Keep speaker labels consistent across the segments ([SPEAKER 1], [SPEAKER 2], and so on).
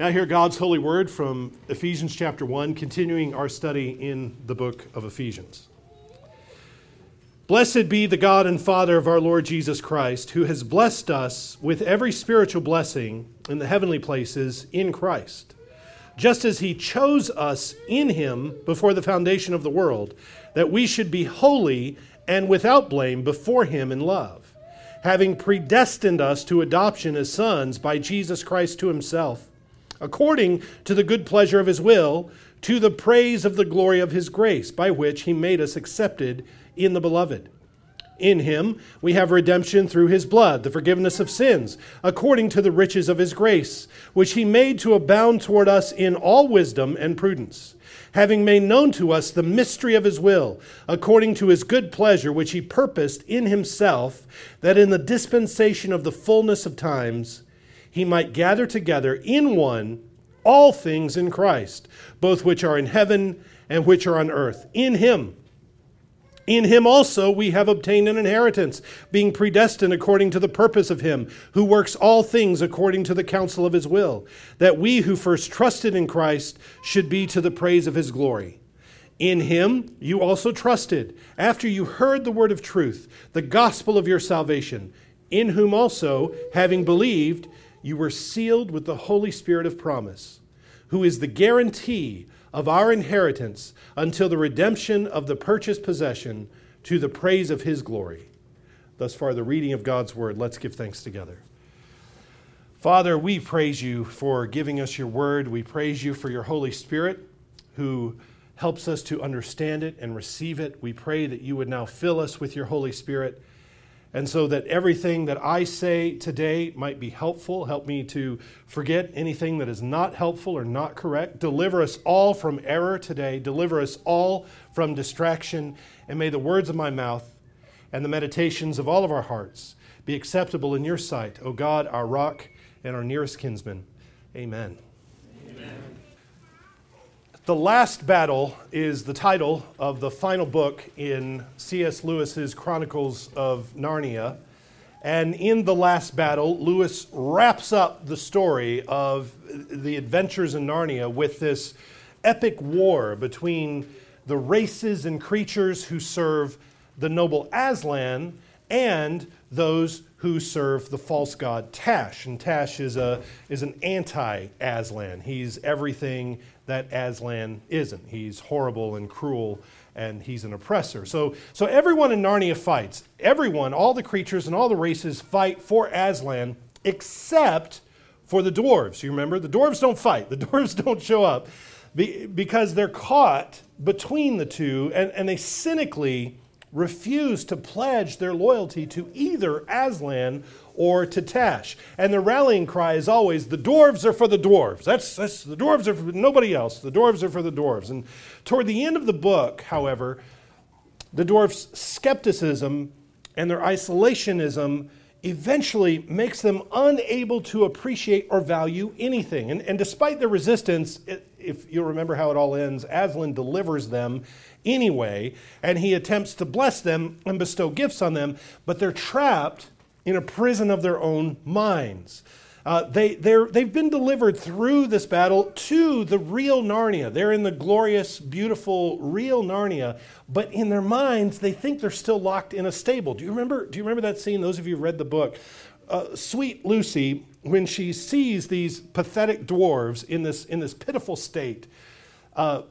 [SPEAKER 1] Now, hear God's holy word from Ephesians chapter 1, continuing our study in the book of Ephesians. Blessed be the God and Father of our Lord Jesus Christ, who has blessed us with every spiritual blessing in the heavenly places in Christ, just as he chose us in him before the foundation of the world, that we should be holy and without blame before him in love, having predestined us to adoption as sons by Jesus Christ to himself according to the good pleasure of his will, to the praise of the glory of his grace, by which he made us accepted in the beloved. In him we have redemption through his blood, the forgiveness of sins, according to the riches of his grace, which he made to abound toward us in all wisdom and prudence, having made known to us the mystery of his will, according to his good pleasure, which he purposed in himself, that in the dispensation of the fullness of times, he might gather together in one all things in Christ, both which are in heaven and which are on earth. In him. In him also we have obtained an inheritance, being predestined according to the purpose of him who works all things according to the counsel of his will, that we who first trusted in Christ should be to the praise of his glory. In him you also trusted, after you heard the word of truth, the gospel of your salvation, in whom also, having believed, you were sealed with the Holy Spirit of promise, who is the guarantee of our inheritance until the redemption of the purchased possession to the praise of his glory. Thus far, the reading of God's word. Let's give thanks together. Father, we praise you for giving us your word. We praise you for your Holy Spirit who helps us to understand it and receive it. We pray that you would now fill us with your Holy Spirit and so that everything that I say today might be helpful, help me to forget anything that is not helpful or not correct. Deliver us all from error today. Deliver us all from distraction. And may the words of my mouth and the meditations of all of our hearts be acceptable in your sight, O God, our rock and our nearest kinsman. Amen. The Last Battle is the title of the final book in C.S. Lewis's Chronicles of Narnia. And in The Last Battle, Lewis wraps up the story of the adventures in Narnia with this epic war between the races and creatures who serve the noble Aslan and those who serve the false god Tash. And Tash is, a, is an anti Aslan. He's everything that Aslan isn't. He's horrible and cruel and he's an oppressor. So, so everyone in Narnia fights. Everyone, all the creatures and all the races fight for Aslan except for the dwarves. You remember? The dwarves don't fight, the dwarves don't show up because they're caught between the two and, and they cynically refuse to pledge their loyalty to either Aslan or to Tash. And the rallying cry is always the dwarves are for the dwarves. That's, that's the dwarves are for nobody else. The dwarves are for the dwarves. And toward the end of the book, however, the dwarves' skepticism and their isolationism eventually makes them unable to appreciate or value anything. And, and despite their resistance, it, if you remember how it all ends, Aslan delivers them anyway, and he attempts to bless them and bestow gifts on them, but they're trapped in a prison of their own minds. Uh, they, they've been delivered through this battle to the real Narnia. They're in the glorious, beautiful, real Narnia, but in their minds, they think they're still locked in a stable. Do you remember, do you remember that scene? Those of you who read the book. Uh, sweet Lucy, when she sees these pathetic dwarves in this, in this pitiful state, uh,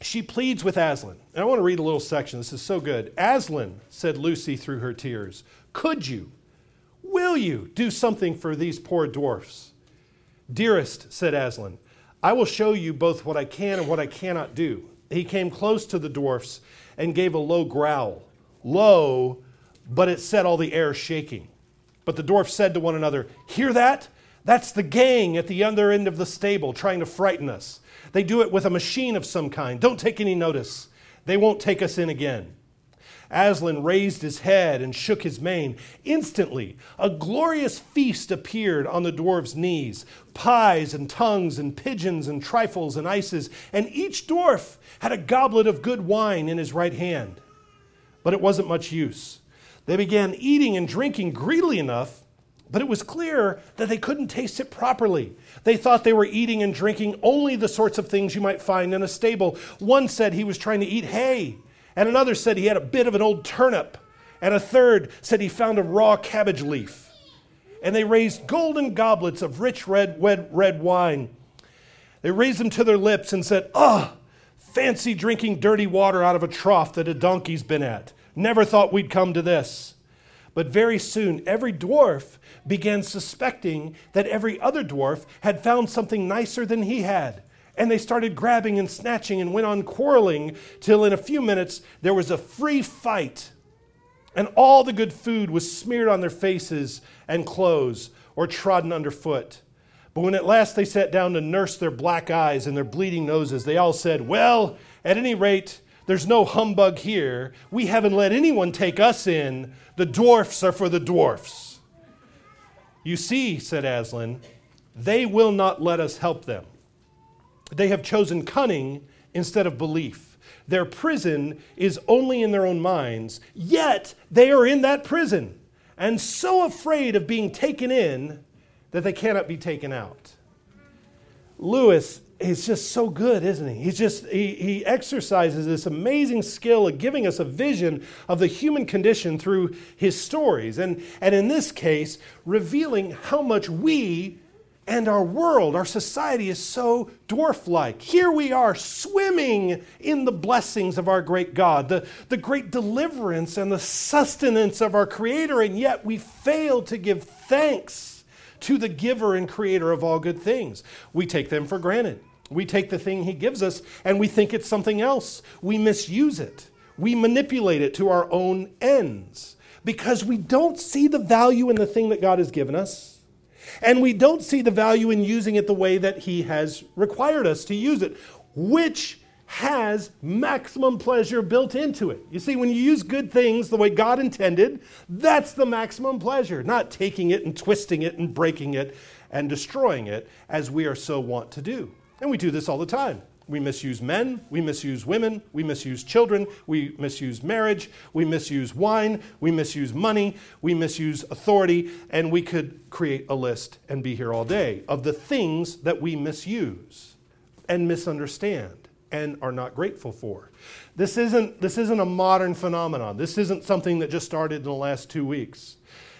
[SPEAKER 1] she pleads with Aslan. And I want to read a little section. This is so good. Aslan, said Lucy through her tears, could you, will you do something for these poor dwarfs? Dearest, said Aslan, I will show you both what I can and what I cannot do. He came close to the dwarfs and gave a low growl. Low, but it set all the air shaking. But the dwarfs said to one another, Hear that? That's the gang at the other end of the stable trying to frighten us. They do it with a machine of some kind. Don't take any notice. They won't take us in again. Aslan raised his head and shook his mane. Instantly, a glorious feast appeared on the dwarf's knees pies and tongues and pigeons and trifles and ices, and each dwarf had a goblet of good wine in his right hand. But it wasn't much use. They began eating and drinking greedily enough But it was clear that they couldn't taste it properly. They thought they were eating and drinking only the sorts of things you might find in a stable. One said he was trying to eat hay, and another said he had a bit of an old turnip, and a third said he found a raw cabbage leaf. And they raised golden goblets of rich red, red, red wine. They raised them to their lips and said, Ah, fancy drinking dirty water out of a trough that a donkey's been at. Never thought we'd come to this. But very soon, every dwarf began suspecting that every other dwarf had found something nicer than he had. And they started grabbing and snatching and went on quarreling till in a few minutes there was a free fight. And all the good food was smeared on their faces and clothes or trodden underfoot. But when at last they sat down to nurse their black eyes and their bleeding noses, they all said, Well, at any rate, there's no humbug here. We haven't let anyone take us in. The dwarfs are for the dwarfs. You see, said Aslan, they will not let us help them. They have chosen cunning instead of belief. Their prison is only in their own minds, yet they are in that prison and so afraid of being taken in that they cannot be taken out. Lewis is just so good, isn't he? He's just, he, he exercises this amazing skill of giving us a vision of the human condition through his stories. And, and in this case, revealing how much we and our world, our society is so dwarf like. Here we are swimming in the blessings of our great God, the, the great deliverance and the sustenance of our Creator, and yet we fail to give thanks to the giver and creator of all good things. We take them for granted. We take the thing he gives us and we think it's something else. We misuse it. We manipulate it to our own ends because we don't see the value in the thing that God has given us. And we don't see the value in using it the way that he has required us to use it, which has maximum pleasure built into it. You see, when you use good things the way God intended, that's the maximum pleasure, not taking it and twisting it and breaking it and destroying it as we are so wont to do. And we do this all the time. We misuse men, we misuse women, we misuse children, we misuse marriage, we misuse wine, we misuse money, we misuse authority, and we could create a list and be here all day of the things that we misuse and misunderstand and are not grateful for. This isn't, this isn't a modern phenomenon. This isn't something that just started in the last two weeks.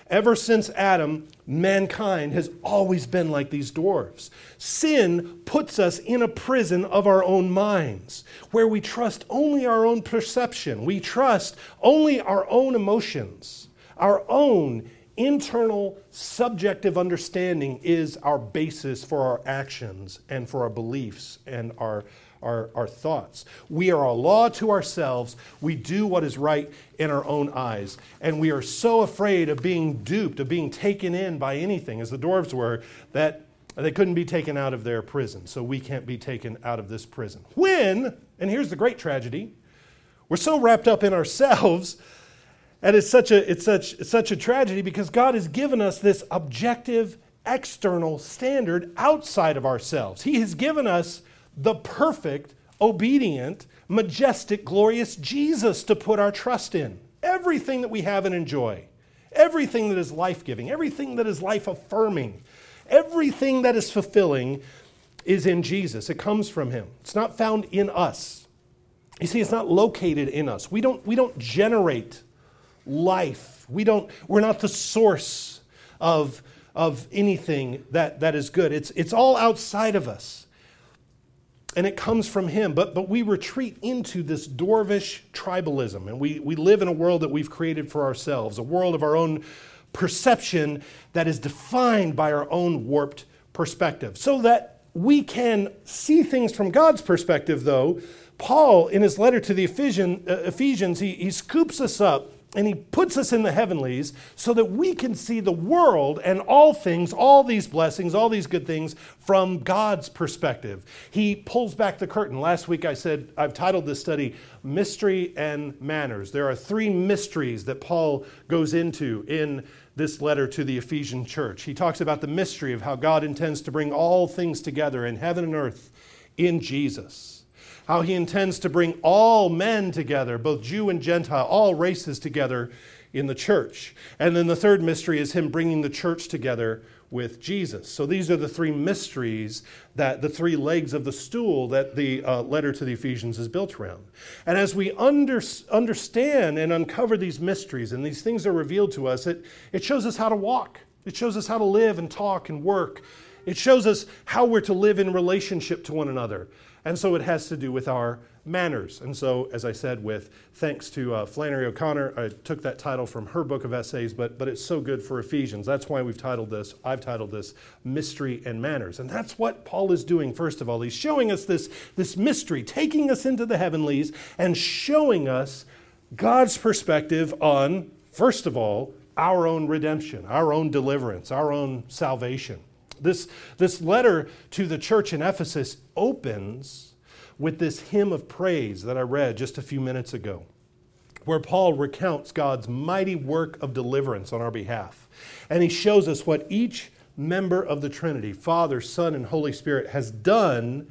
[SPEAKER 1] Ever since Adam, mankind has always been like these dwarves. Sin puts us in a prison of our own minds, where we trust only our own perception. We trust only our own emotions. Our own internal subjective understanding is our basis for our actions and for our beliefs and our our, our thoughts. We are a law to ourselves. We do what is right in our own eyes. And we are so afraid of being duped, of being taken in by anything, as the dwarves were, that they couldn't be taken out of their prison. So we can't be taken out of this prison. When, and here's the great tragedy, we're so wrapped up in ourselves. And it's such a, it's such, it's such a tragedy because God has given us this objective, external standard outside of ourselves. He has given us the perfect, obedient, majestic, glorious Jesus to put our trust in. Everything that we have and enjoy, everything that is life giving, everything that is life affirming, everything that is fulfilling is in Jesus. It comes from Him. It's not found in us. You see, it's not located in us. We don't, we don't generate life. We don't, we're not the source of, of anything that, that is good. It's, it's all outside of us and it comes from him. But, but we retreat into this dwarvish tribalism, and we, we live in a world that we've created for ourselves, a world of our own perception that is defined by our own warped perspective. So that we can see things from God's perspective, though, Paul, in his letter to the uh, Ephesians, he, he scoops us up and he puts us in the heavenlies so that we can see the world and all things, all these blessings, all these good things from God's perspective. He pulls back the curtain. Last week I said, I've titled this study Mystery and Manners. There are three mysteries that Paul goes into in this letter to the Ephesian church. He talks about the mystery of how God intends to bring all things together in heaven and earth in Jesus how he intends to bring all men together, both Jew and Gentile, all races together in the church. And then the third mystery is him bringing the church together with Jesus. So these are the three mysteries that the three legs of the stool that the uh, letter to the Ephesians is built around. And as we under, understand and uncover these mysteries and these things are revealed to us, it, it shows us how to walk. It shows us how to live and talk and work. It shows us how we're to live in relationship to one another. And so it has to do with our manners. And so, as I said, with thanks to uh, Flannery O'Connor, I took that title from her book of essays, but, but it's so good for Ephesians. That's why we've titled this, I've titled this Mystery and Manners. And that's what Paul is doing, first of all. He's showing us this, this mystery, taking us into the heavenlies and showing us God's perspective on, first of all, our own redemption, our own deliverance, our own salvation. This, this letter to the church in Ephesus opens with this hymn of praise that I read just a few minutes ago, where Paul recounts God's mighty work of deliverance on our behalf. And he shows us what each member of the Trinity, Father, Son, and Holy Spirit, has done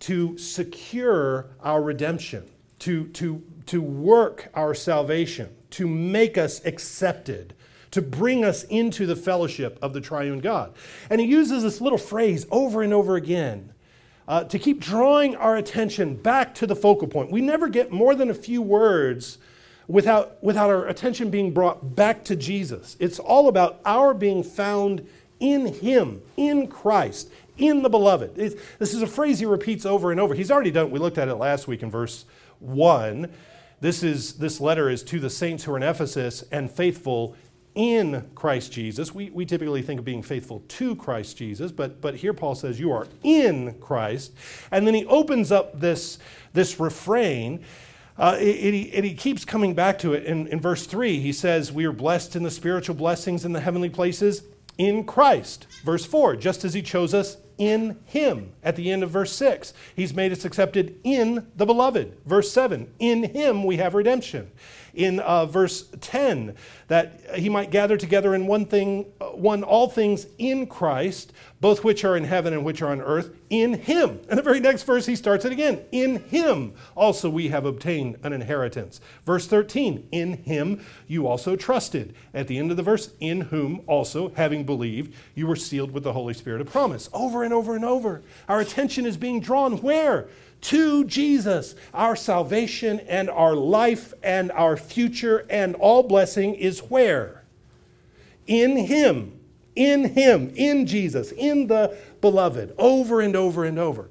[SPEAKER 1] to secure our redemption, to, to, to work our salvation, to make us accepted, to bring us into the fellowship of the triune God. And he uses this little phrase over and over again uh, to keep drawing our attention back to the focal point. We never get more than a few words without, without our attention being brought back to Jesus. It's all about our being found in Him, in Christ, in the beloved. This is a phrase he repeats over and over. He's already done, we looked at it last week in verse 1. This, is, this letter is to the saints who are in Ephesus and faithful in Christ Jesus. We, we typically think of being faithful to Christ Jesus, but, but here Paul says you are in Christ. And then he opens up this, this refrain. Uh, and, he, and he keeps coming back to it. In, in verse 3, he says, We are blessed in the spiritual blessings in the heavenly places in Christ. Verse 4, just as he chose us in him. At the end of verse 6, he's made us accepted in the beloved. Verse 7, in him we have redemption in uh, verse 10 that he might gather together in one thing, uh, one all things in Christ, both which are in heaven and which are on earth, in him. And the very next verse, he starts it again. In him also we have obtained an inheritance. Verse 13, in him you also trusted. At the end of the verse, in whom also, having believed, you were sealed with the Holy Spirit of promise. Over and over and over. Our attention is being drawn where? To Jesus. Our salvation and our life and our future and all blessing is where? In Him. In Him, in Jesus, in the beloved, over and over and over.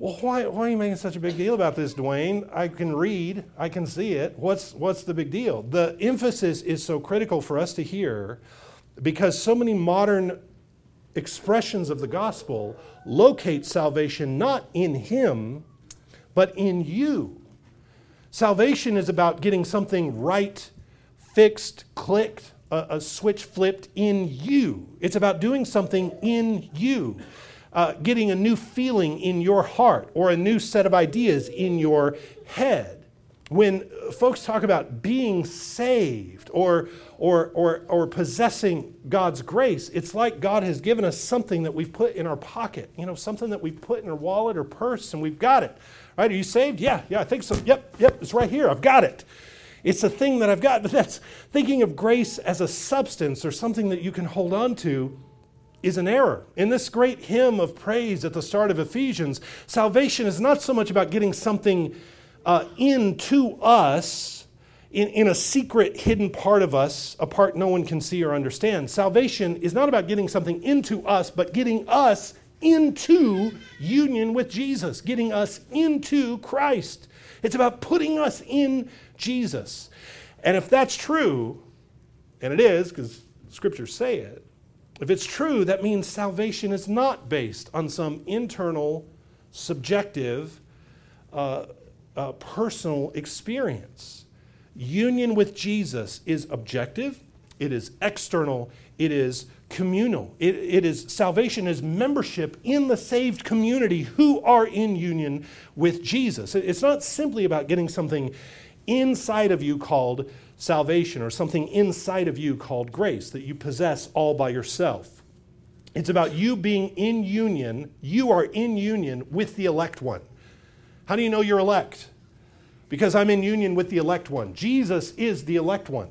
[SPEAKER 1] Well, why, why are you making such a big deal about this, Dwayne? I can read, I can see it. What's, what's the big deal? The emphasis is so critical for us to hear because so many modern expressions of the gospel locate salvation not in Him, but in you. Salvation is about getting something right, fixed, clicked, a, a switch flipped in you. It's about doing something in you, uh, getting a new feeling in your heart or a new set of ideas in your head when folks talk about being saved or, or, or, or possessing God's grace, it's like God has given us something that we've put in our pocket, you know, something that we've put in our wallet or purse and we've got it. Right? Are you saved? Yeah, yeah, I think so. Yep, yep, it's right here. I've got it. It's a thing that I've got. But that's thinking of grace as a substance or something that you can hold on to is an error. In this great hymn of praise at the start of Ephesians, salvation is not so much about getting something uh, into us in, in a secret, hidden part of us, a part no one can see or understand. Salvation is not about getting something into us, but getting us into union with Jesus, getting us into Christ. It's about putting us in Jesus. And if that's true, and it is, because scriptures say it, if it's true, that means salvation is not based on some internal, subjective, uh, uh, personal experience. Union with Jesus is objective, it is external, it is communal. It, it is salvation is membership in the saved community who are in union with Jesus. It's not simply about getting something inside of you called salvation or something inside of you called grace that you possess all by yourself. It's about you being in union. You are in union with the elect one. How do you know you're elect? Because I'm in union with the elect one. Jesus is the elect one.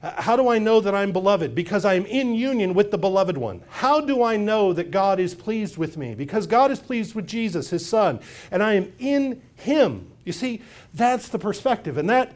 [SPEAKER 1] How do I know that I'm beloved? Because I'm in union with the beloved one. How do I know that God is pleased with me? Because God is pleased with Jesus, his son, and I am in him. You see, that's the perspective. And that,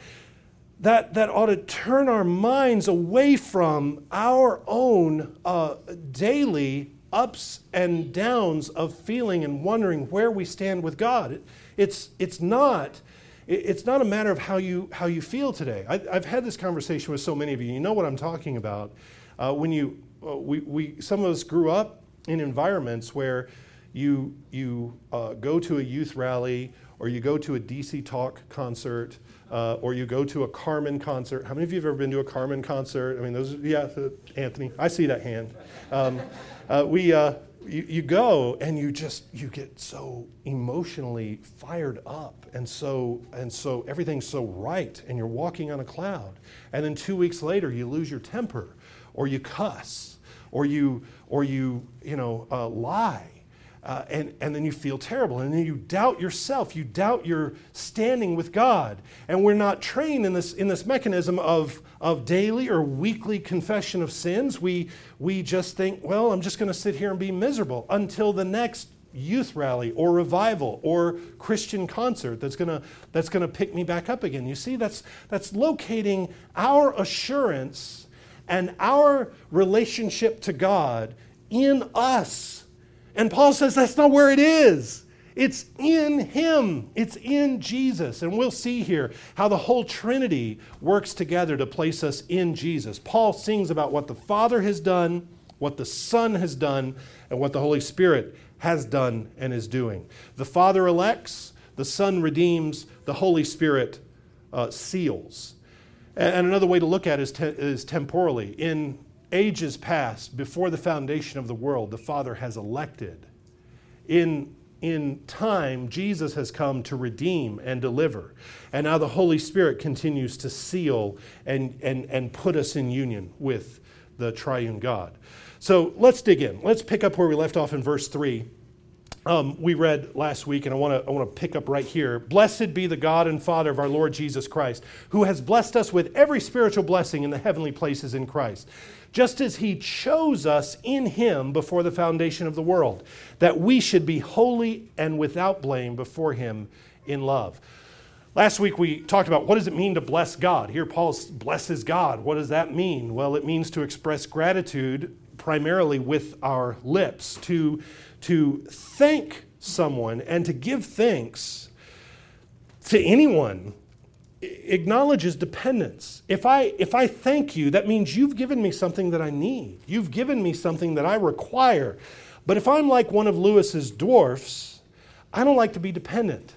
[SPEAKER 1] that, that ought to turn our minds away from our own uh, daily ups and downs of feeling and wondering where we stand with God. It, it's, it's not it's not a matter of how you, how you feel today. I, have had this conversation with so many of you. You know what I'm talking about. Uh, when you, uh, we, we, some of us grew up in environments where you, you uh, go to a youth rally or you go to a DC Talk concert uh, or you go to a Carmen concert. How many of you have ever been to a Carmen concert? I mean, those, yeah, Anthony, I see that hand. Um, uh, we, uh, you, you go and you just you get so emotionally fired up and so and so everything's so right and you're walking on a cloud. And then two weeks later you lose your temper or you cuss or you or you you know uh, lie uh, and, and then you feel terrible. And then you doubt yourself. You doubt your standing with God. And we're not trained in this, in this mechanism of, of daily or weekly confession of sins. We, we just think, well, I'm just going to sit here and be miserable until the next youth rally or revival or Christian concert that's going to that's to pick me back up again. You see that's that's locating our assurance and our relationship to God in us and Paul says that's not where it is. It's in Him, it's in Jesus. And we'll see here how the whole Trinity works together to place us in Jesus. Paul sings about what the Father has done, what the Son has done, and what the Holy Spirit has done and is doing. The Father elects, the Son redeems, the Holy Spirit uh, seals. And another way to look at it is, te- is temporally. In ages past, before the foundation of the world, the Father has elected. In, in time, Jesus has come to redeem and deliver. And now the Holy Spirit continues to seal and, and, and put us in union with the triune God. So let's dig in. Let's pick up where we left off in verse 3. Um, we read last week, and I want to I want to pick up right here. Blessed be the God and Father of our Lord Jesus Christ, who has blessed us with every spiritual blessing in the heavenly places in Christ just as he chose us in him before the foundation of the world, that we should be holy and without blame before him in love. Last week we talked about what does it mean to bless God. Here Paul blesses God. What does that mean? Well, it means to express gratitude primarily with our lips, to, to thank someone and to give thanks to anyone acknowledges dependence. If I, if I thank you, that means you've given me something that I need. You've given me something that I require. But if I'm like one of Lewis's dwarfs, I don't like to be dependent.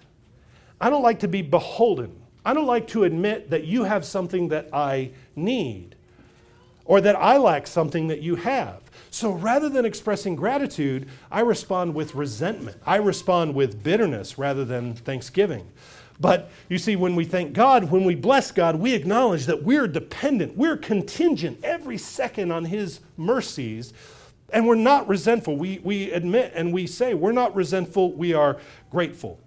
[SPEAKER 1] I don't like to be beholden. I don't like to admit that you have something that I need or that I lack something that you have. So rather than expressing gratitude, I respond with resentment. I respond with bitterness rather than thanksgiving. But you see, when we thank God, when we bless God, we acknowledge that we're dependent, we're contingent every second on His mercies, and we're not resentful. We, we admit and we say we're not resentful, we are grateful.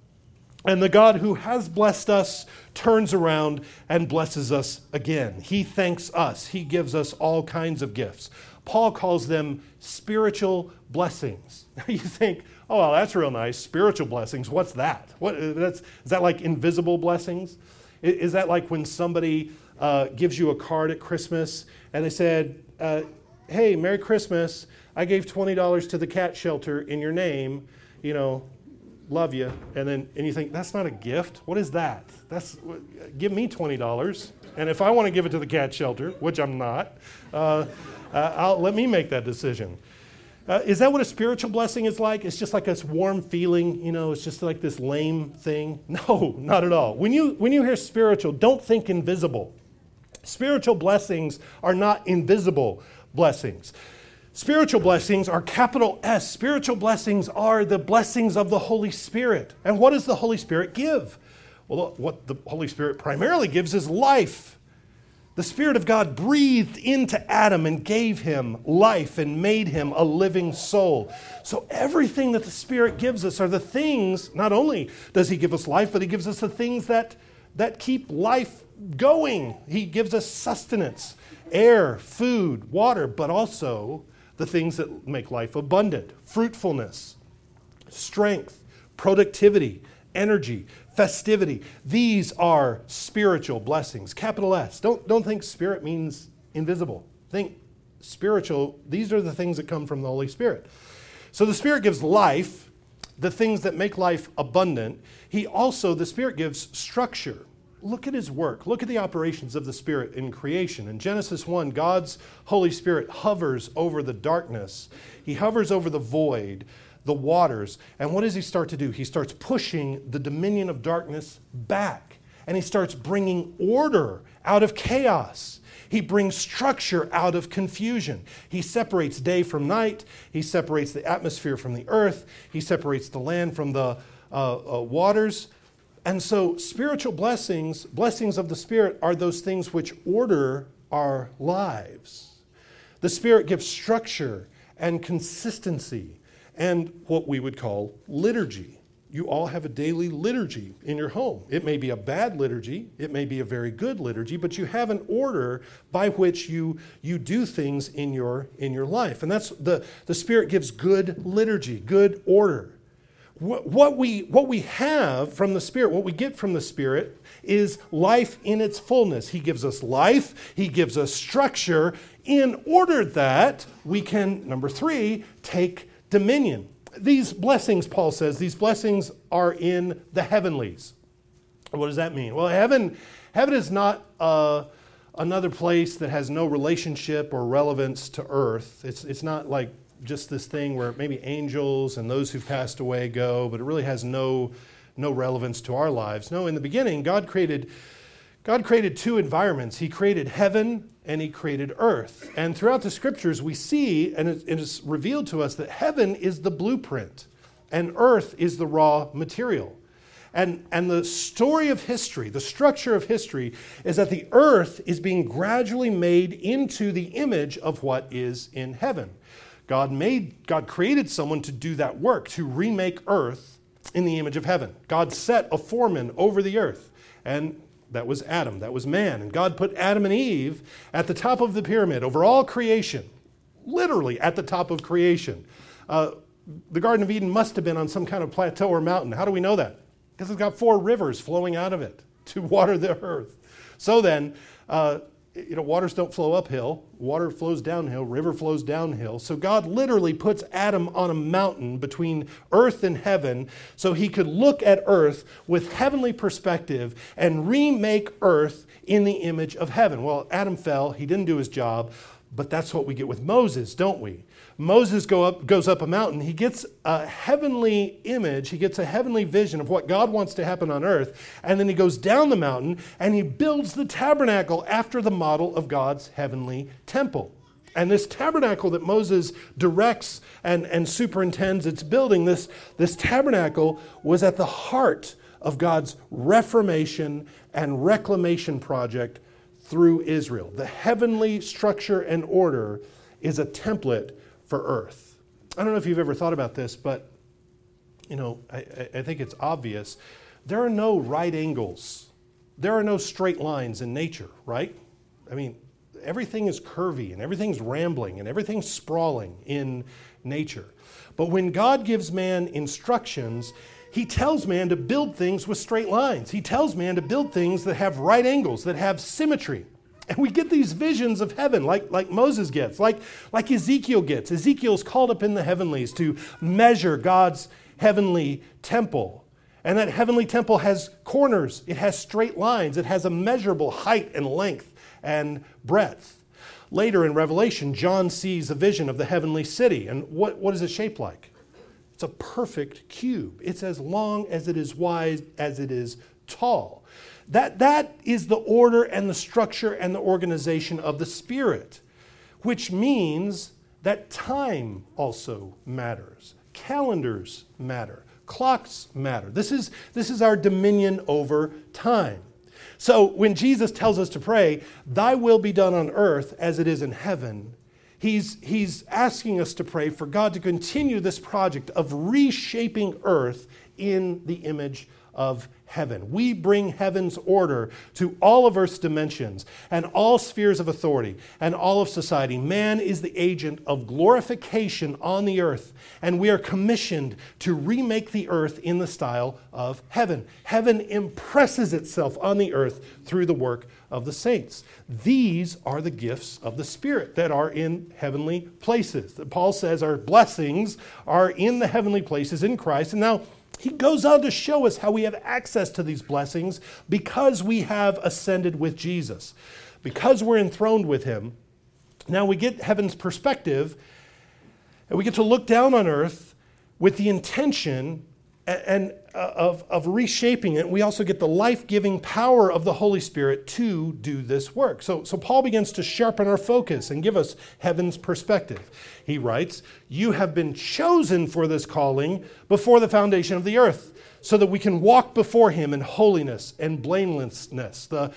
[SPEAKER 1] And the God who has blessed us turns around and blesses us again. He thanks us, He gives us all kinds of gifts. Paul calls them spiritual blessings. you think, oh, well, that's real nice. Spiritual blessings, what's that? What, that's, is that like invisible blessings? Is that like when somebody uh, gives you a card at Christmas and they said, uh, hey, Merry Christmas, I gave $20 to the cat shelter in your name, you know, love you. And then and you think, that's not a gift. What is that? That's give me $20. And if I want to give it to the cat shelter, which I'm not, uh, uh let me make that decision. Uh, is that what a spiritual blessing is like? It's just like this warm feeling, you know, it's just like this lame thing? No, not at all. When you, when you hear spiritual, don't think invisible. Spiritual blessings are not invisible blessings. Spiritual blessings are capital S. Spiritual blessings are the blessings of the Holy Spirit. And what does the Holy Spirit give? Well, what the Holy Spirit primarily gives is life. The Spirit of God breathed into Adam and gave him life and made him a living soul. So, everything that the Spirit gives us are the things, not only does He give us life, but He gives us the things that, that keep life going. He gives us sustenance air, food, water, but also the things that make life abundant fruitfulness, strength, productivity, energy, festivity. These are spiritual blessings. Capital S. Don't, don't think spirit means invisible. Think spiritual. These are the things that come from the Holy Spirit. So the Spirit gives life, the things that make life abundant. He also, the Spirit gives structure. Look at his work. Look at the operations of the Spirit in creation. In Genesis 1, God's Holy Spirit hovers over the darkness, he hovers over the void the waters. And what does he start to do? He starts pushing the dominion of darkness back, and he starts bringing order out of chaos. He brings structure out of confusion. He separates day from night. He separates the atmosphere from the earth. He separates the land from the uh, uh, waters. And so, spiritual blessings, blessings of the Spirit, are those things which order our lives. The Spirit gives structure and consistency and what we would call liturgy. You all have a daily liturgy in your home. It may be a bad liturgy, it may be a very good liturgy, but you have an order by which you, you do things in your, in your life. And that's the, the Spirit gives good liturgy, good order. What, what, we, what we have from the Spirit, what we get from the Spirit, is life in its fullness. He gives us life, He gives us structure in order that we can, number three, take dominion. These blessings, Paul says, these blessings are in the heavenlies. What does that mean? Well, heaven, heaven is not uh, another place that has no relationship or relevance to earth. It's, it's not like just this thing where maybe angels and those who've passed away go, but it really has no, no relevance to our lives. No, in the beginning, God created, God created two environments. He created heaven and he created earth. And throughout the scriptures, we see, and it is revealed to us, that heaven is the blueprint and earth is the raw material. And, and the story of history, the structure of history, is that the earth is being gradually made into the image of what is in heaven. God made, God created someone to do that work, to remake earth in the image of heaven. God set a foreman over the earth. And that was Adam, that was man. And God put Adam and Eve at the top of the pyramid over all creation, literally at the top of creation. Uh, the Garden of Eden must have been on some kind of plateau or mountain. How do we know that? Because it's got four rivers flowing out of it to water the earth. So then, uh, you know, waters don't flow uphill, water flows downhill, river flows downhill. So God literally puts Adam on a mountain between earth and heaven so he could look at earth with heavenly perspective and remake earth in the image of heaven. Well, Adam fell, he didn't do his job, but that's what we get with Moses, don't we? Moses go up, goes up a mountain. He gets a heavenly image, he gets a heavenly vision of what God wants to happen on earth. And then he goes down the mountain and he builds the tabernacle after the model of God's heavenly temple. And this tabernacle that Moses directs and, and superintends its building, this, this tabernacle was at the heart of God's reformation and reclamation project through Israel. The heavenly structure and order is a template for earth. I don't know if you've ever thought about this, but you know, I, I think it's obvious. There are no right angles. There are no straight lines in nature, right? I mean, everything is curvy and everything's rambling and everything's sprawling in nature. But when God gives man instructions, he tells man to build things with straight lines. He tells man to build things that have right angles, that have symmetry. And we get these visions of heaven like, like Moses gets, like, like Ezekiel gets. Ezekiel's called up in the heavenlies to measure God's heavenly temple. And that heavenly temple has corners, it has straight lines, it has a measurable height and length and breadth. Later in Revelation, John sees a vision of the heavenly city. And what, what is it shaped like? It's a perfect cube. It's as long as it is wide as it is tall. That, that is the order and the structure and the organization of the Spirit, which means that time also matters. Calendars matter. Clocks matter. This is, this is our dominion over time. So when Jesus tells us to pray, Thy will be done on earth as it is in heaven, he's, he's asking us to pray for God to continue this project of reshaping earth in the image of heaven. We bring heaven's order to all of Earth's dimensions and all spheres of authority and all of society. Man is the agent of glorification on the earth, and we are commissioned to remake the earth in the style of heaven. Heaven impresses itself on the earth through the work of the saints. These are the gifts of the Spirit that are in heavenly places. Paul says our blessings are in the heavenly places in Christ. And now, he goes on to show us how we have access to these blessings because we have ascended with Jesus. Because we're enthroned with him, now we get heaven's perspective and we get to look down on earth with the intention and uh, of, of reshaping it, we also get the life giving power of the Holy Spirit to do this work. So, so Paul begins to sharpen our focus and give us heaven's perspective. He writes, You have been chosen for this calling before the foundation of the earth, so that we can walk before him in holiness and blamelessness. The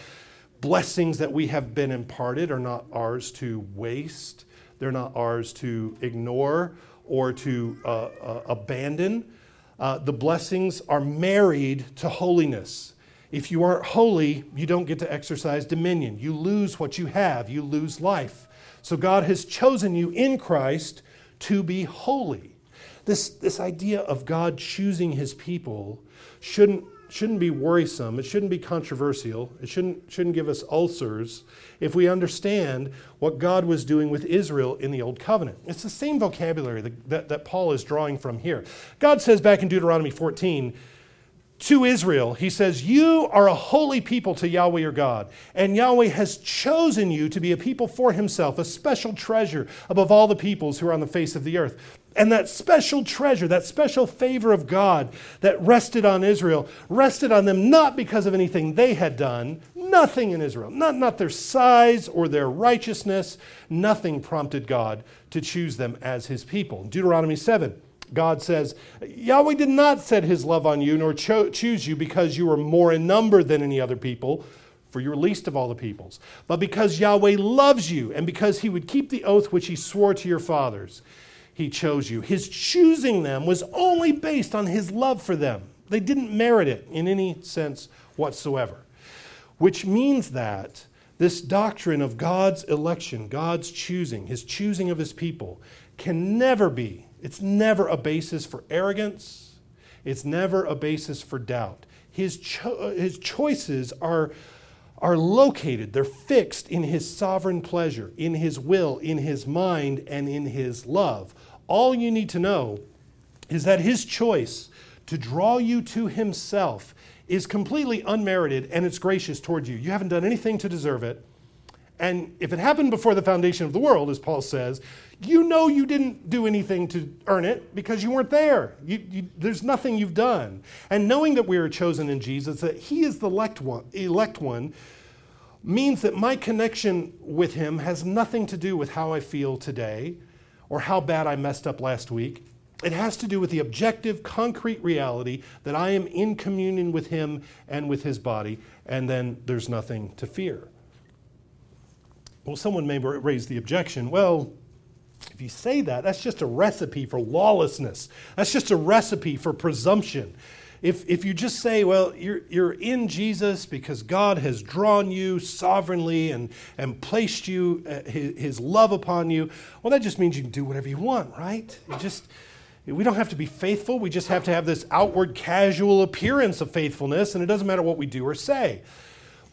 [SPEAKER 1] blessings that we have been imparted are not ours to waste, they're not ours to ignore or to uh, uh, abandon uh, the blessings are married to holiness. If you aren't holy, you don't get to exercise dominion. You lose what you have, you lose life. So God has chosen you in Christ to be holy. This, this idea of God choosing his people shouldn't shouldn't be worrisome. It shouldn't be controversial. It shouldn't, shouldn't give us ulcers if we understand what God was doing with Israel in the Old Covenant. It's the same vocabulary that, that, that Paul is drawing from here. God says back in Deuteronomy 14, to Israel, he says, You are a holy people to Yahweh your God, and Yahweh has chosen you to be a people for himself, a special treasure above all the peoples who are on the face of the earth. And that special treasure, that special favor of God that rested on Israel, rested on them not because of anything they had done, nothing in Israel, not, not their size or their righteousness, nothing prompted God to choose them as his people. Deuteronomy 7, God says, Yahweh did not set his love on you nor cho- choose you because you were more in number than any other people for you were least of all the peoples, but because Yahweh loves you and because he would keep the oath which he swore to your fathers he chose you. His choosing them was only based on his love for them. They didn't merit it in any sense whatsoever. Which means that this doctrine of God's election, God's choosing, his choosing of his people, can never be, it's never a basis for arrogance, it's never a basis for doubt. His, cho- his choices are, are located, they're fixed in his sovereign pleasure, in his will, in his mind, and in his love. All you need to know is that his choice to draw you to himself is completely unmerited and it's gracious towards you. You haven't done anything to deserve it. And if it happened before the foundation of the world, as Paul says, you know you didn't do anything to earn it because you weren't there. You, you, there's nothing you've done. And knowing that we are chosen in Jesus, that He is the elect one, elect one, means that my connection with Him has nothing to do with how I feel today or how bad I messed up last week. It has to do with the objective, concrete reality that I am in communion with Him and with His body, and then there's nothing to fear. Well, someone may raise the objection well, if you say that, that's just a recipe for lawlessness. That's just a recipe for presumption if, if you just say, well, you're, you're in Jesus because God has drawn you sovereignly and, and placed you, uh, his, his, love upon you, well, that just means you can do whatever you want, right? It just, we don't have to be faithful. We just have to have this outward casual appearance of faithfulness, and it doesn't matter what we do or say.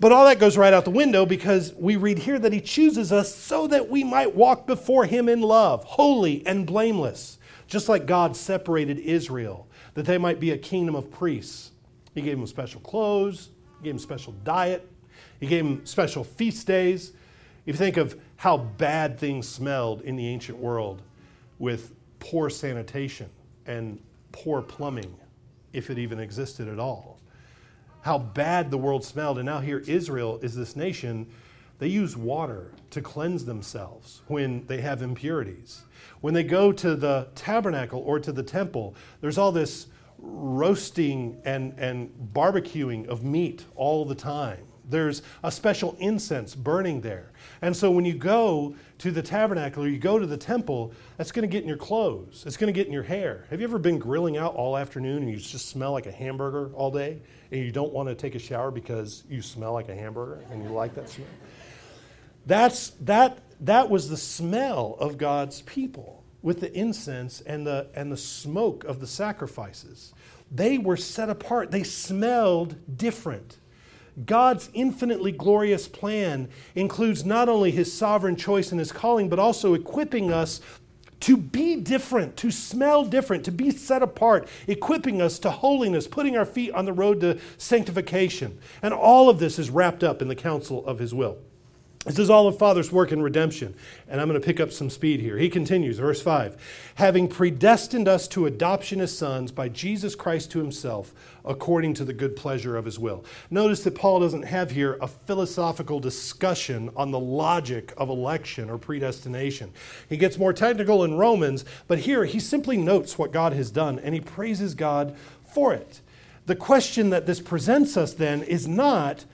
[SPEAKER 1] But all that goes right out the window because we read here that he chooses us so that we might walk before him in love, holy and blameless, just like God separated Israel that they might be a kingdom of priests. He gave them special clothes, he gave them special diet, he gave them special feast days. If you think of how bad things smelled in the ancient world with poor sanitation and poor plumbing, if it even existed at all, how bad the world smelled. And now here, Israel is this nation, they use water to cleanse themselves when they have impurities. When they go to the tabernacle or to the temple, there's all this roasting and, and barbecuing of meat all the time. There's a special incense burning there. And so when you go to the tabernacle or you go to the temple, that's going to get in your clothes. It's going to get in your hair. Have you ever been grilling out all afternoon and you just smell like a hamburger all day and you don't want to take a shower because you smell like a hamburger and you like that smell? That's, that, that was the smell of God's people with the incense and the, and the smoke of the sacrifices. They were set apart, they smelled different. God's infinitely glorious plan includes not only his sovereign choice and his calling, but also equipping us to be different, to smell different, to be set apart, equipping us to holiness, putting our feet on the road to sanctification. And all of this is wrapped up in the counsel of his will. This is all of Father's work in redemption. And I'm going to pick up some speed here. He continues, verse 5 having predestined us to adoption as sons by Jesus Christ to himself, according to the good pleasure of his will. Notice that Paul doesn't have here a philosophical discussion on the logic of election or predestination. He gets more technical in Romans, but here he simply notes what God has done and he praises God for it. The question that this presents us then is not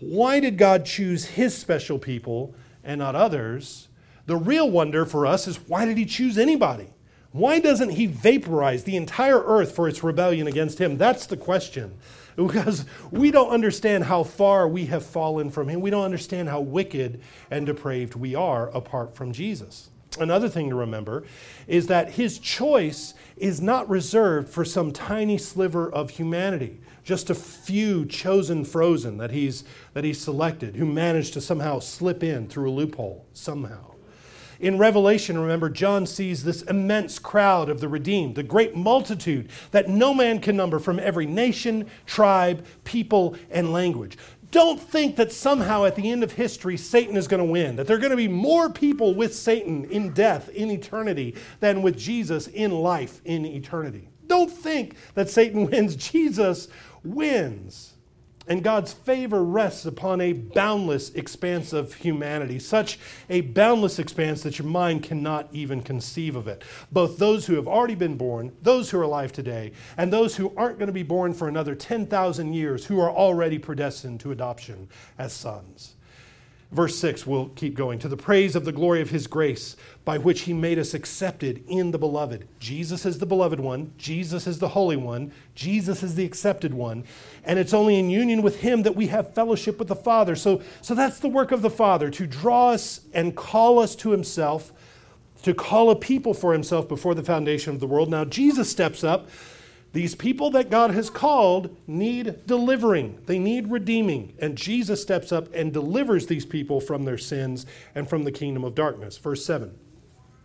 [SPEAKER 1] why did God choose his special people and not others? The real wonder for us is why did he choose anybody? Why doesn't he vaporize the entire earth for its rebellion against him? That's the question. Because we don't understand how far we have fallen from him. We don't understand how wicked and depraved we are apart from Jesus. Another thing to remember is that his choice is not reserved for some tiny sliver of humanity just a few chosen frozen that he's, that he's selected who managed to somehow slip in through a loophole, somehow. In Revelation, remember, John sees this immense crowd of the redeemed, the great multitude that no man can number from every nation, tribe, people, and language. Don't think that somehow at the end of history Satan is going to win, that there are going to be more people with Satan in death, in eternity, than with Jesus in life, in eternity. Don't think that Satan wins. Jesus wins. And God's favor rests upon a boundless expanse of humanity, such a boundless expanse that your mind cannot even conceive of it. Both those who have already been born, those who are alive today, and those who aren't going to be born for another 10,000 years, who are already predestined to adoption as sons. Verse 6, we'll keep going. To the praise of the glory of his grace, by which he made us accepted in the beloved. Jesus is the beloved one. Jesus is the holy one. Jesus is the accepted one. And it's only in union with him that we have fellowship with the Father. So, so that's the work of the Father, to draw us and call us to himself, to call a people for himself before the foundation of the world. Now, Jesus steps up these people that God has called need delivering, they need redeeming. And Jesus steps up and delivers these people from their sins and from the kingdom of darkness. Verse 7.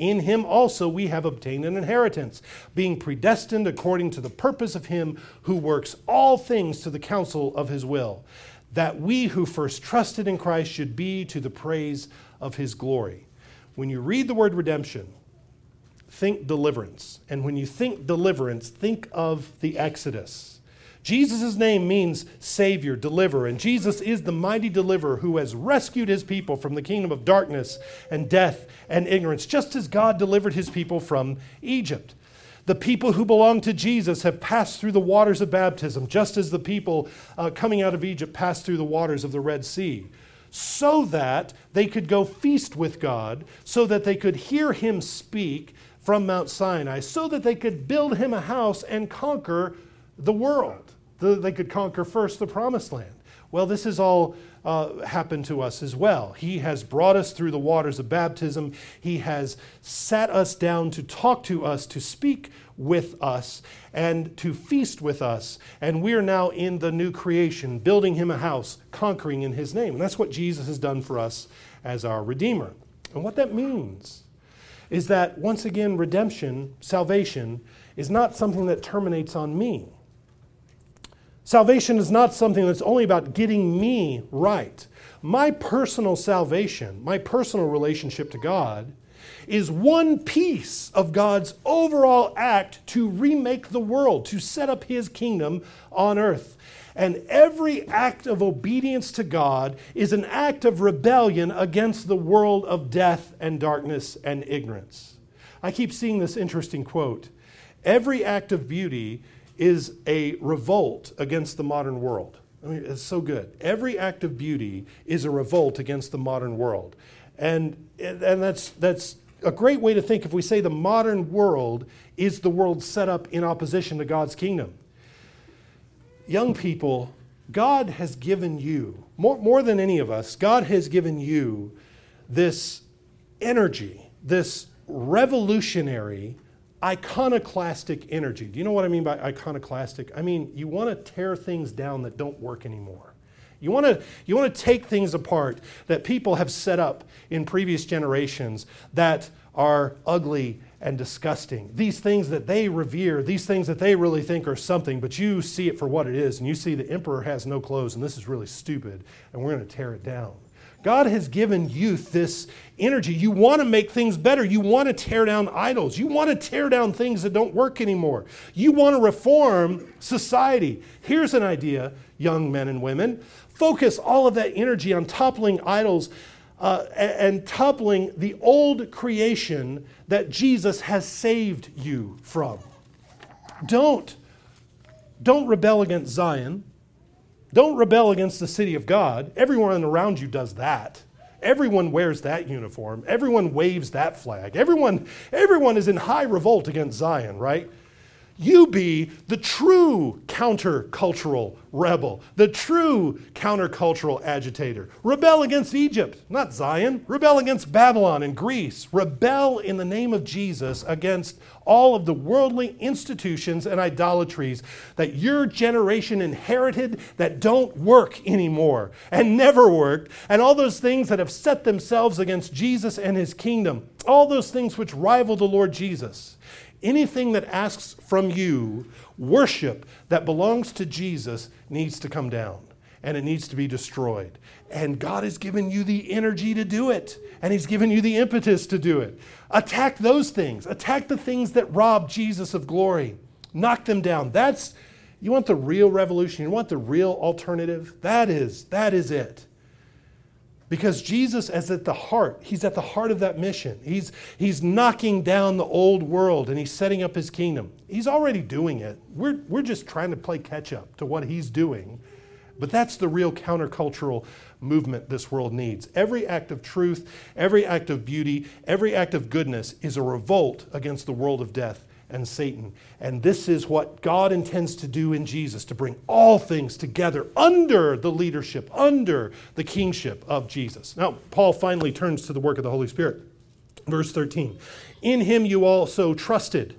[SPEAKER 1] in him also we have obtained an inheritance, being predestined according to the purpose of him who works all things to the counsel of his will, that we who first trusted in Christ should be to the praise of his glory. When you read the word redemption, think deliverance. And when you think deliverance, think of the Exodus. Jesus' name means Savior, deliverer, and Jesus is the mighty deliverer who has rescued his people from the kingdom of darkness and death and ignorance, just as God delivered his people from Egypt. The people who belong to Jesus have passed through the waters of baptism, just as the people uh, coming out of Egypt passed through the waters of the Red Sea, so that they could go feast with God, so that they could hear him speak, from Mount Sinai so that they could build him a house and conquer the world. They could conquer first the promised land. Well, this has all uh, happened to us as well. He has brought us through the waters of baptism. He has sat us down to talk to us, to speak with us, and to feast with us. And we're now in the new creation, building him a house, conquering in his name. And that's what Jesus has done for us as our Redeemer. And what that means is that once again, redemption, salvation, is not something that terminates on me. Salvation is not something that's only about getting me right. My personal salvation, my personal relationship to God, is one piece of God's overall act to remake the world, to set up his kingdom on earth. And every act of obedience to God is an act of rebellion against the world of death and darkness and ignorance. I keep seeing this interesting quote Every act of beauty is a revolt against the modern world. I mean, it's so good. Every act of beauty is a revolt against the modern world. And, and that's, that's a great way to think if we say the modern world is the world set up in opposition to God's kingdom. Young people, God has given you, more, more than any of us, God has given you this energy, this revolutionary, iconoclastic energy. Do you know what I mean by iconoclastic? I mean, you want to tear things down that don't work anymore. You want to you want to take things apart that people have set up in previous generations that are ugly and disgusting. These things that they revere, these things that they really think are something, but you see it for what it is and you see the emperor has no clothes and this is really stupid and we're going to tear it down. God has given youth this energy. You want to make things better. You want to tear down idols. You want to tear down things that don't work anymore. You want to reform society. Here's an idea, young men and women. Focus all of that energy on toppling idols uh, and toppling the old creation that Jesus has saved you from. Don't. Don't rebel against Zion. Don't rebel against the city of God. Everyone around you does that. Everyone wears that uniform. Everyone waves that flag. Everyone, everyone is in high revolt against Zion, right? You be the true countercultural rebel, the true countercultural agitator. Rebel against Egypt, not Zion. Rebel against Babylon and Greece. Rebel in the name of Jesus against all of the worldly institutions and idolatries that your generation inherited that don't work anymore and never worked, and all those things that have set themselves against Jesus and his kingdom, all those things which rival the Lord Jesus. Anything that asks from you worship that belongs to Jesus needs to come down and it needs to be destroyed. And God has given you the energy to do it, and He's given you the impetus to do it. Attack those things, attack the things that rob Jesus of glory, knock them down. That's, you want the real revolution, you want the real alternative? That is, that is it. Because Jesus is at the heart. He's at the heart of that mission. He's, he's knocking down the old world and he's setting up his kingdom. He's already doing it. We're, we're just trying to play catch up to what he's doing. But that's the real countercultural movement this world needs. Every act of truth, every act of beauty, every act of goodness is a revolt against the world of death and Satan. And this is what God intends to do in Jesus to bring all things together under the leadership, under the kingship of Jesus. Now, Paul finally turns to the work of the Holy Spirit. Verse 13 In him you also trusted.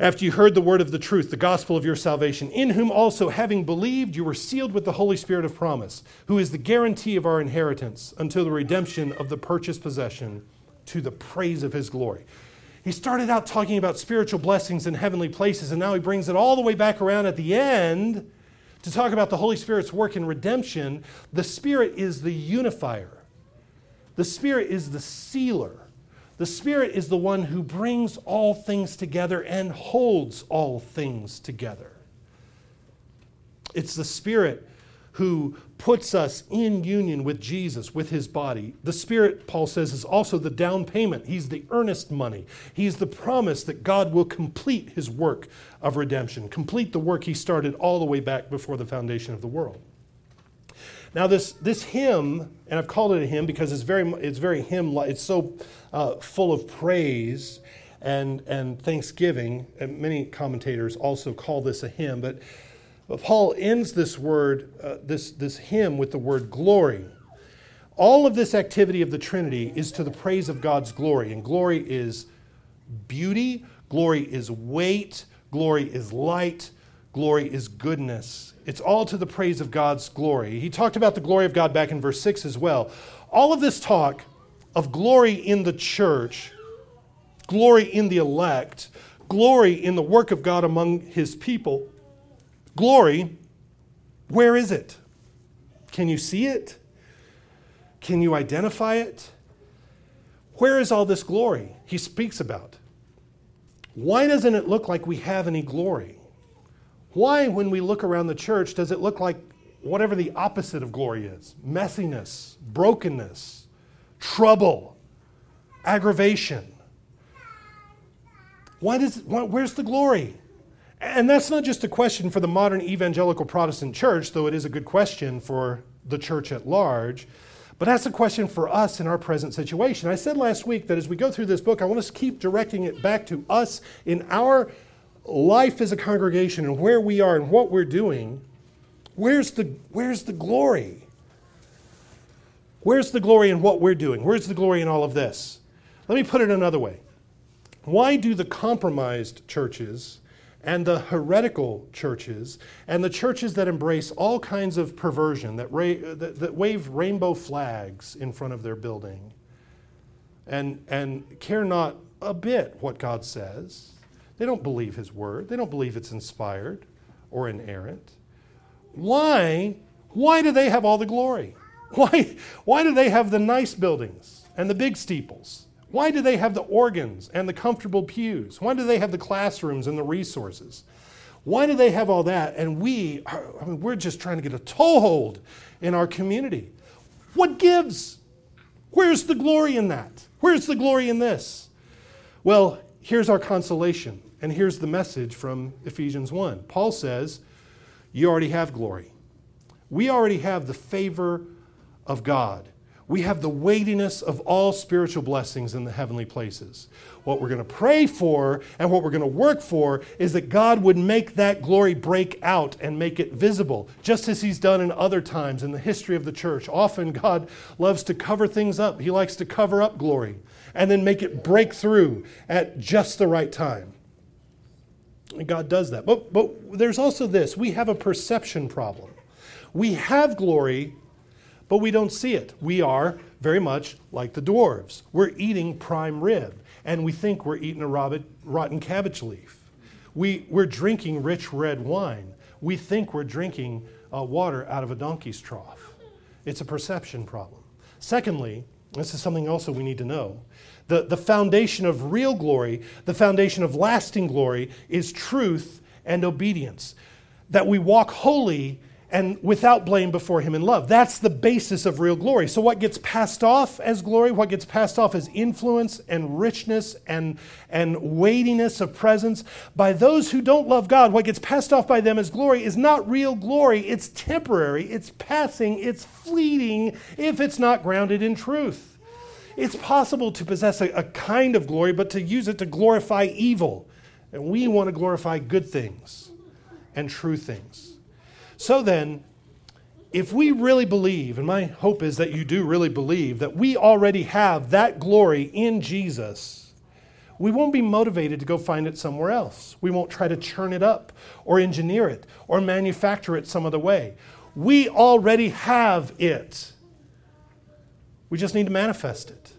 [SPEAKER 1] After you heard the word of the truth, the gospel of your salvation, in whom also, having believed, you were sealed with the Holy Spirit of promise, who is the guarantee of our inheritance until the redemption of the purchased possession to the praise of his glory. He started out talking about spiritual blessings in heavenly places, and now he brings it all the way back around at the end to talk about the Holy Spirit's work in redemption. The Spirit is the unifier, the Spirit is the sealer. The Spirit is the one who brings all things together and holds all things together. It's the Spirit who puts us in union with Jesus, with his body. The Spirit, Paul says, is also the down payment. He's the earnest money. He's the promise that God will complete his work of redemption, complete the work he started all the way back before the foundation of the world. Now, this, this hymn, and I've called it a hymn because it's very, it's very hymn it's so uh, full of praise and, and thanksgiving. And many commentators also call this a hymn, but but Paul ends this word, uh, this, this hymn with the word glory. All of this activity of the Trinity is to the praise of God's glory. And glory is beauty, glory is weight, glory is light, glory is goodness. It's all to the praise of God's glory. He talked about the glory of God back in verse 6 as well. All of this talk of glory in the church, glory in the elect, glory in the work of God among his people Glory, where is it? Can you see it? Can you identify it? Where is all this glory he speaks about? Why doesn't it look like we have any glory? Why, when we look around the church, does it look like whatever the opposite of glory is messiness, brokenness, trouble, aggravation? Why does, why, where's the glory? And that's not just a question for the modern evangelical Protestant church, though it is a good question for the church at large. But that's a question for us in our present situation. I said last week that as we go through this book, I want to keep directing it back to us in our life as a congregation and where we are and what we're doing. Where's the, where's the glory? Where's the glory in what we're doing? Where's the glory in all of this? Let me put it another way. Why do the compromised churches and the heretical churches and the churches that embrace all kinds of perversion, that, ra- that, that wave rainbow flags in front of their building and, and care not a bit what God says. They don't believe His word, they don't believe it's inspired or inerrant. Why? Why do they have all the glory? Why, why do they have the nice buildings and the big steeples? Why do they have the organs and the comfortable pews? Why do they have the classrooms and the resources? Why do they have all that? And we, I mean, we're just trying to get a toehold in our community. What gives? Where's the glory in that? Where's the glory in this? Well, here's our consolation, and here's the message from Ephesians 1. Paul says, You already have glory. We already have the favor of God we have the weightiness of all spiritual blessings in the heavenly places. What we're going to pray for and what we're going to work for is that God would make that glory break out and make it visible, just as He's done in other times in the history of the church. Often God loves to cover things up, He likes to cover up glory and then make it break through at just the right time. And God does that. But, but there's also this we have a perception problem. We have glory but we don't see it. We are very much like the dwarves. We're eating prime rib, and we think we're eating a rotten cabbage leaf. We, we're drinking rich red wine. We think we're drinking uh, water out of a donkey's trough. It's a perception problem. Secondly, this is something also we need to know. The, the foundation of real glory, the foundation of lasting glory, is truth and obedience. That we walk holy and without blame before him in love. That's the basis of real glory. So, what gets passed off as glory, what gets passed off as influence and richness and, and weightiness of presence, by those who don't love God, what gets passed off by them as glory is not real glory. It's temporary, it's passing, it's fleeting if it's not grounded in truth. It's possible to possess a, a kind of glory, but to use it to glorify evil. And we want to glorify good things and true things. So then, if we really believe, and my hope is that you do really believe, that we already have that glory in Jesus, we won't be motivated to go find it somewhere else. We won't try to churn it up or engineer it or manufacture it some other way. We already have it. We just need to manifest it.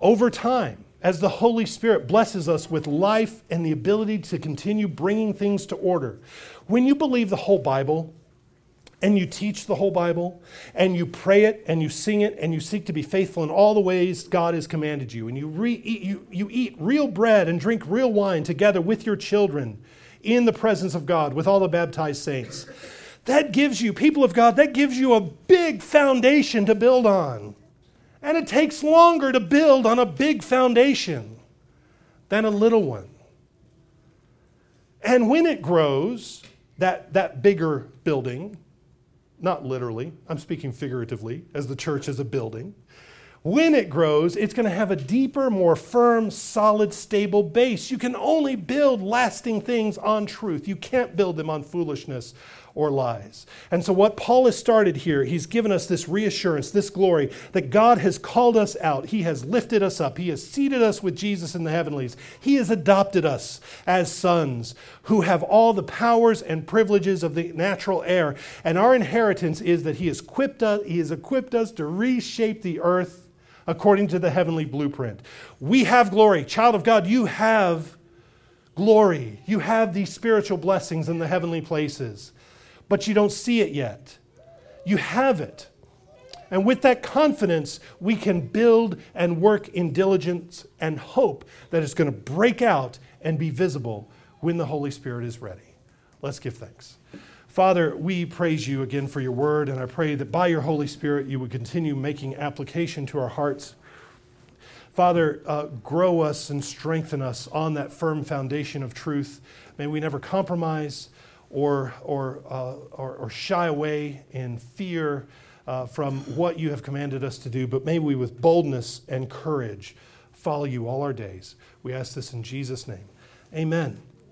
[SPEAKER 1] Over time, as the Holy Spirit blesses us with life and the ability to continue bringing things to order, when you believe the whole Bible, and you teach the whole Bible, and you pray it, and you sing it, and you seek to be faithful in all the ways God has commanded you, and you, re- eat, you, you eat real bread and drink real wine together with your children in the presence of God with all the baptized saints, that gives you, people of God, that gives you a big foundation to build on. And it takes longer to build on a big foundation than a little one. And when it grows, that, that bigger building, not literally, I'm speaking figuratively, as the church is a building. When it grows, it's going to have a deeper, more firm, solid, stable base. You can only build lasting things on truth. You can't build them on foolishness or lies. And so, what Paul has started here, he's given us this reassurance, this glory that God has called us out. He has lifted us up. He has seated us with Jesus in the heavenlies. He has adopted us as sons who have all the powers and privileges of the natural heir. And our inheritance is that He has equipped us, he has equipped us to reshape the earth according to the heavenly blueprint. We have glory. Child of God, you have glory. You have these spiritual blessings in the heavenly places but you don't see it yet. You have it. And with that confidence, we can build and work in diligence and hope that it's going to break out and be visible when the Holy Spirit is ready. Let's give thanks. Father, we praise you again for your word, and I pray that by your Holy Spirit you would continue making application to our hearts. Father, uh, grow us and strengthen us on that firm foundation of truth. May we never compromise or, or, uh, or, or, shy away in fear uh, from what you have commanded us to do, but may we, with boldness and courage, follow you all our days. We ask this in Jesus' name. Amen.